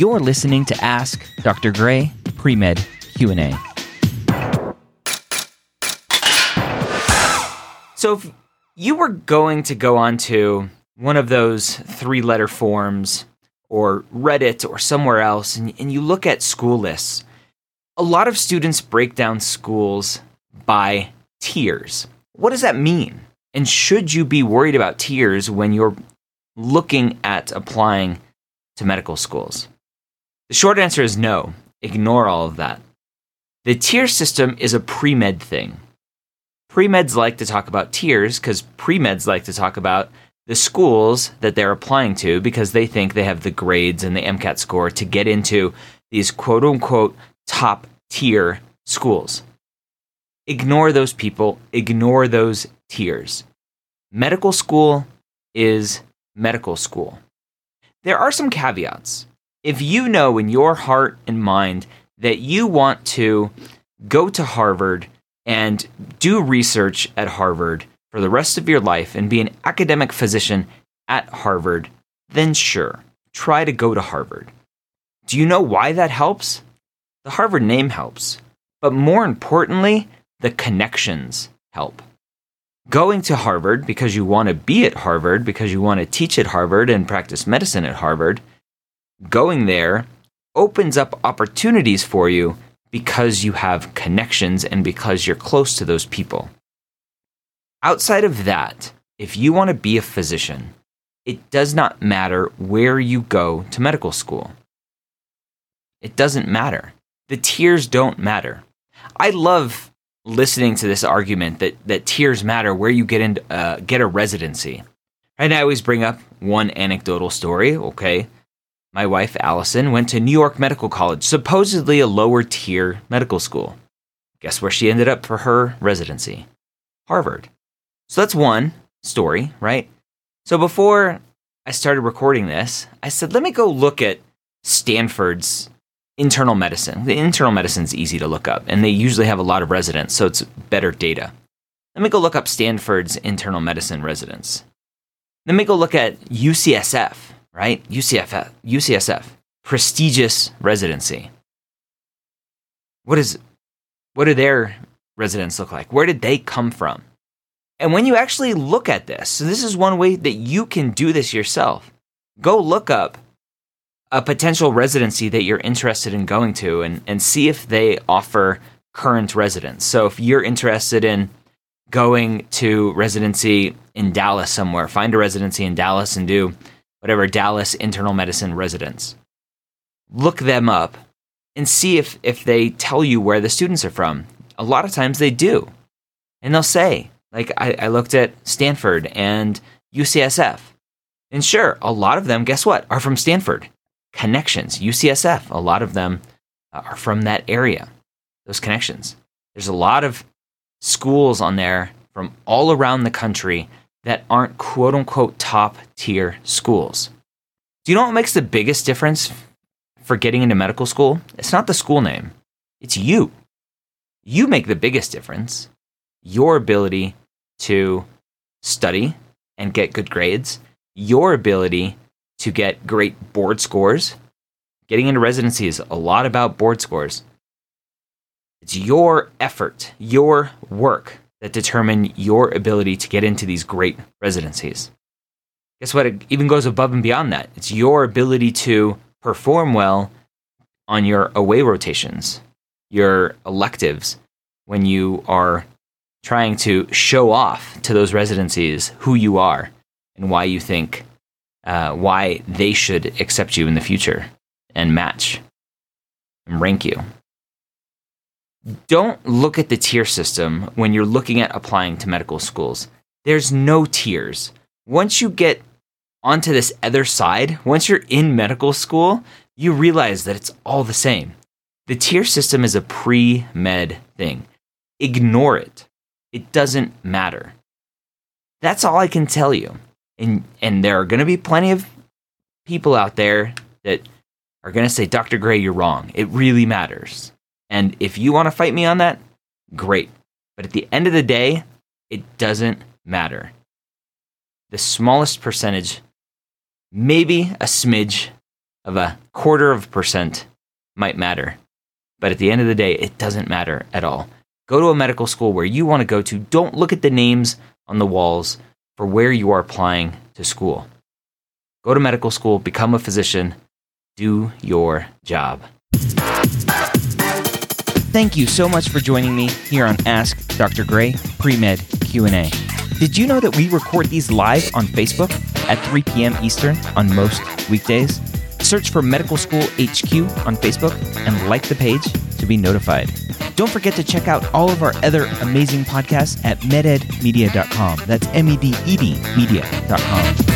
You're listening to Ask Dr. Gray Pre-Med Q&A. So if you were going to go onto one of those three-letter forms or Reddit or somewhere else and, and you look at school lists, a lot of students break down schools by tiers. What does that mean? And should you be worried about tiers when you're looking at applying to medical schools? The short answer is no. Ignore all of that. The tier system is a pre med thing. Pre meds like to talk about tiers because pre meds like to talk about the schools that they're applying to because they think they have the grades and the MCAT score to get into these quote unquote top tier schools. Ignore those people, ignore those tiers. Medical school is medical school. There are some caveats. If you know in your heart and mind that you want to go to Harvard and do research at Harvard for the rest of your life and be an academic physician at Harvard, then sure, try to go to Harvard. Do you know why that helps? The Harvard name helps, but more importantly, the connections help. Going to Harvard because you want to be at Harvard, because you want to teach at Harvard and practice medicine at Harvard, going there opens up opportunities for you because you have connections and because you're close to those people. Outside of that, if you want to be a physician, it does not matter where you go to medical school. It doesn't matter the tiers don't matter. I love listening to this argument that that tiers matter where you get in uh, get a residency. And I always bring up one anecdotal story. Okay, my wife Allison went to New York Medical College, supposedly a lower tier medical school. Guess where she ended up for her residency? Harvard. So that's one story, right? So before I started recording this, I said, let me go look at Stanford's internal medicine. The internal medicine is easy to look up, and they usually have a lot of residents, so it's better data. Let me go look up Stanford's internal medicine residents. Let me go look at UCSF, right? UCSF, UCSF, prestigious residency. What is, what do their residents look like? Where did they come from? And when you actually look at this, so this is one way that you can do this yourself. Go look up a potential residency that you're interested in going to and, and see if they offer current residents. So if you're interested in going to residency in Dallas somewhere, find a residency in Dallas and do whatever Dallas internal medicine residents. Look them up and see if, if they tell you where the students are from. A lot of times they do. And they'll say, like, I, I looked at Stanford and UCSF. And sure, a lot of them, guess what, are from Stanford connections. UCSF, a lot of them uh, are from that area, those connections. There's a lot of schools on there from all around the country that aren't quote unquote top tier schools. Do you know what makes the biggest difference for getting into medical school? It's not the school name, it's you. You make the biggest difference. Your ability to study and get good grades, your ability to get great board scores. Getting into residency is a lot about board scores. It's your effort, your work that determine your ability to get into these great residencies. Guess what? It even goes above and beyond that. It's your ability to perform well on your away rotations, your electives, when you are trying to show off to those residencies who you are and why you think uh, why they should accept you in the future and match and rank you. Don't look at the tier system when you're looking at applying to medical schools. There's no tiers. Once you get onto this other side, once you're in medical school, you realize that it's all the same. The tier system is a pre med thing. Ignore it. It doesn't matter. That's all I can tell you and and there are going to be plenty of people out there that are going to say Dr. Gray you're wrong. It really matters. And if you want to fight me on that, great. But at the end of the day, it doesn't matter. The smallest percentage, maybe a smidge of a quarter of a percent might matter. But at the end of the day, it doesn't matter at all. Go to a medical school where you want to go to. Don't look at the names on the walls for where you are applying to school. Go to medical school, become a physician, do your job. Thank you so much for joining me here on Ask Dr. Gray Pre-Med Q&A. Did you know that we record these live on Facebook at 3 p.m. Eastern on most weekdays? Search for Medical School HQ on Facebook and like the page to be notified. Don't forget to check out all of our other amazing podcasts at mededmedia.com. That's M E D E D media.com.